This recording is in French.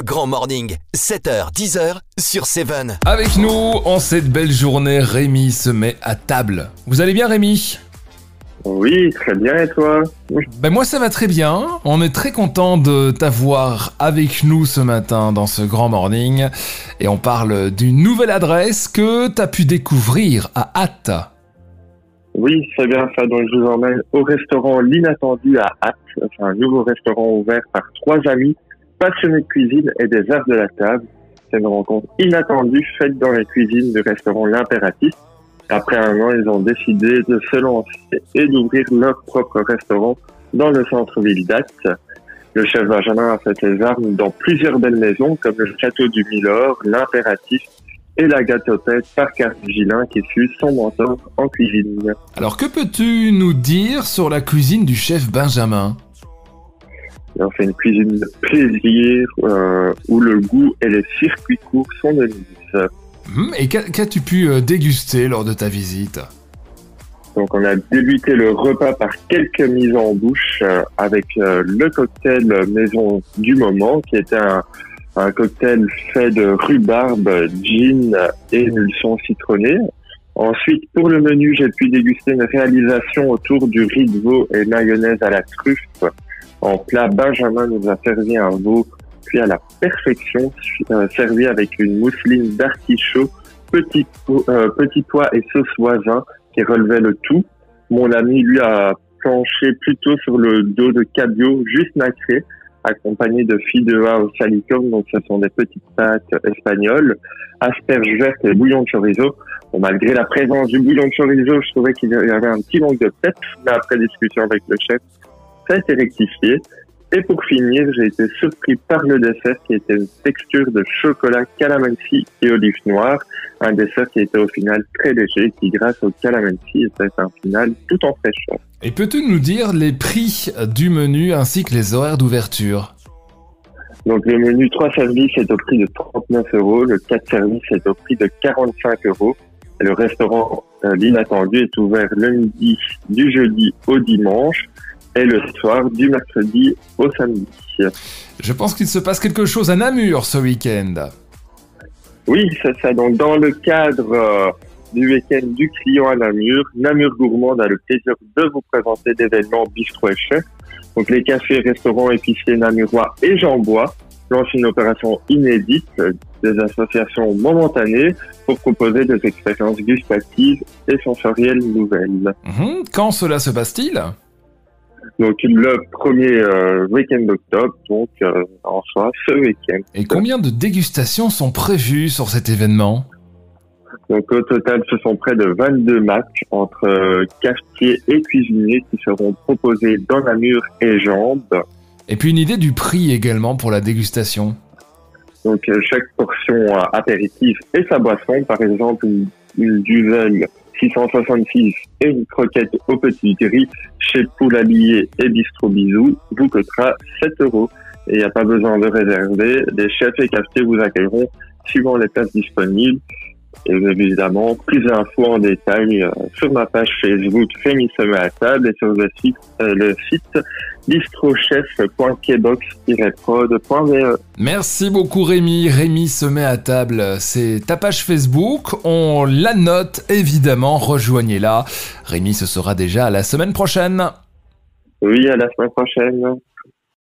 Le Grand Morning, 7h, 10h sur 7. Avec nous, en cette belle journée, Rémi se met à table. Vous allez bien Rémi? Oui, très bien, et toi? Ben moi ça va très bien. On est très content de t'avoir avec nous ce matin dans ce Grand Morning. Et on parle d'une nouvelle adresse que t'as pu découvrir à Hatt. Oui, c'est bien ça. Donc, je vous emmène au restaurant L'Inattendu à Hatt. C'est un nouveau restaurant ouvert par trois amis passionnés de cuisine et des arts de la table. C'est une rencontre inattendue faite dans les cuisines du restaurant L'Impératif. Après un an, ils ont décidé de se lancer et d'ouvrir leur propre restaurant dans le centre-ville d'Ath. Le chef Benjamin a fait ses armes dans plusieurs belles maisons comme le château du Milord, l'Impératif et la gâteaupette par Gillin qui fut son mentor en cuisine. Alors que peux-tu nous dire sur la cuisine du chef Benjamin? On fait une cuisine de plaisir euh, où le goût et les circuits courts sont de mise. Hum, et qu'as-tu pu euh, déguster lors de ta visite? Donc on a débuté le repas par quelques mises en bouche euh, avec le cocktail maison du moment qui était un, un cocktail fait de rhubarbe, gin et émulsion citronnée. Ensuite, pour le menu, j'ai pu déguster une réalisation autour du riz de veau et mayonnaise à la truffe en plat, Benjamin nous a servi un veau puis à la perfection, euh, servi avec une mousseline d'artichaut, petit, euh, petit et sauce voisin qui relevait le tout. Mon ami, lui, a planché plutôt sur le dos de cabillaud juste nacré, accompagné de fideuà au salicum, donc ce sont des petites pâtes espagnoles, asperges vertes et bouillon de chorizo. Bon, malgré la présence du bouillon de chorizo, je trouvais qu'il y avait un petit manque de tête, mais après discussion avec le chef, ça a été rectifié. Et pour finir, j'ai été surpris par le dessert qui était une texture de chocolat calamansi et olive noire. Un dessert qui était au final très léger, qui grâce au calamansi était un final tout en fraîcheur. Et peux-tu nous dire les prix du menu ainsi que les horaires d'ouverture? Donc le menu 3 services est au prix de 39 euros, le 4 services est au prix de 45 euros. Et le restaurant euh, L'Inattendu est ouvert le midi du jeudi au dimanche et le soir du mercredi au samedi. Je pense qu'il se passe quelque chose à Namur ce week-end. Oui, c'est ça. Donc, dans le cadre euh, du week-end du client à Namur, Namur Gourmande a le plaisir de vous présenter l'événement Bistro et Chef. Donc, les cafés, restaurants, épiciers namurois et Bois lancent une opération inédite euh, des associations momentanées pour proposer des expériences gustatives et sensorielles nouvelles. Mhm. Quand cela se passe-t-il? Donc le premier euh, week-end d'octobre, donc euh, en soi ce week-end. Et combien de dégustations sont prévues sur cet événement? Donc au total, ce sont près de 22 matchs entre euh, cafetiers et cuisiniers qui seront proposés dans la mur et jambes. Et puis une idée du prix également pour la dégustation? Donc chaque portion apéritif et sa boisson, par exemple une, une duvel 666 et une croquette au petit gris chez Poulalier et Bistro Bisou vous coûtera 7 euros. Et il n'y a pas besoin de réserver. Les chefs et cafetiers vous accueilleront suivant les places disponibles. Et évidemment, plus d'infos en détail euh, sur ma page Facebook Rémi Sommet à table et sur le site, euh, le site bistrochef.kbox-prod.be. Merci beaucoup Rémi. Rémi se met à table. C'est ta page Facebook. On la note évidemment. Rejoignez-la. Rémi, ce sera déjà à la semaine prochaine. Oui, à la semaine prochaine.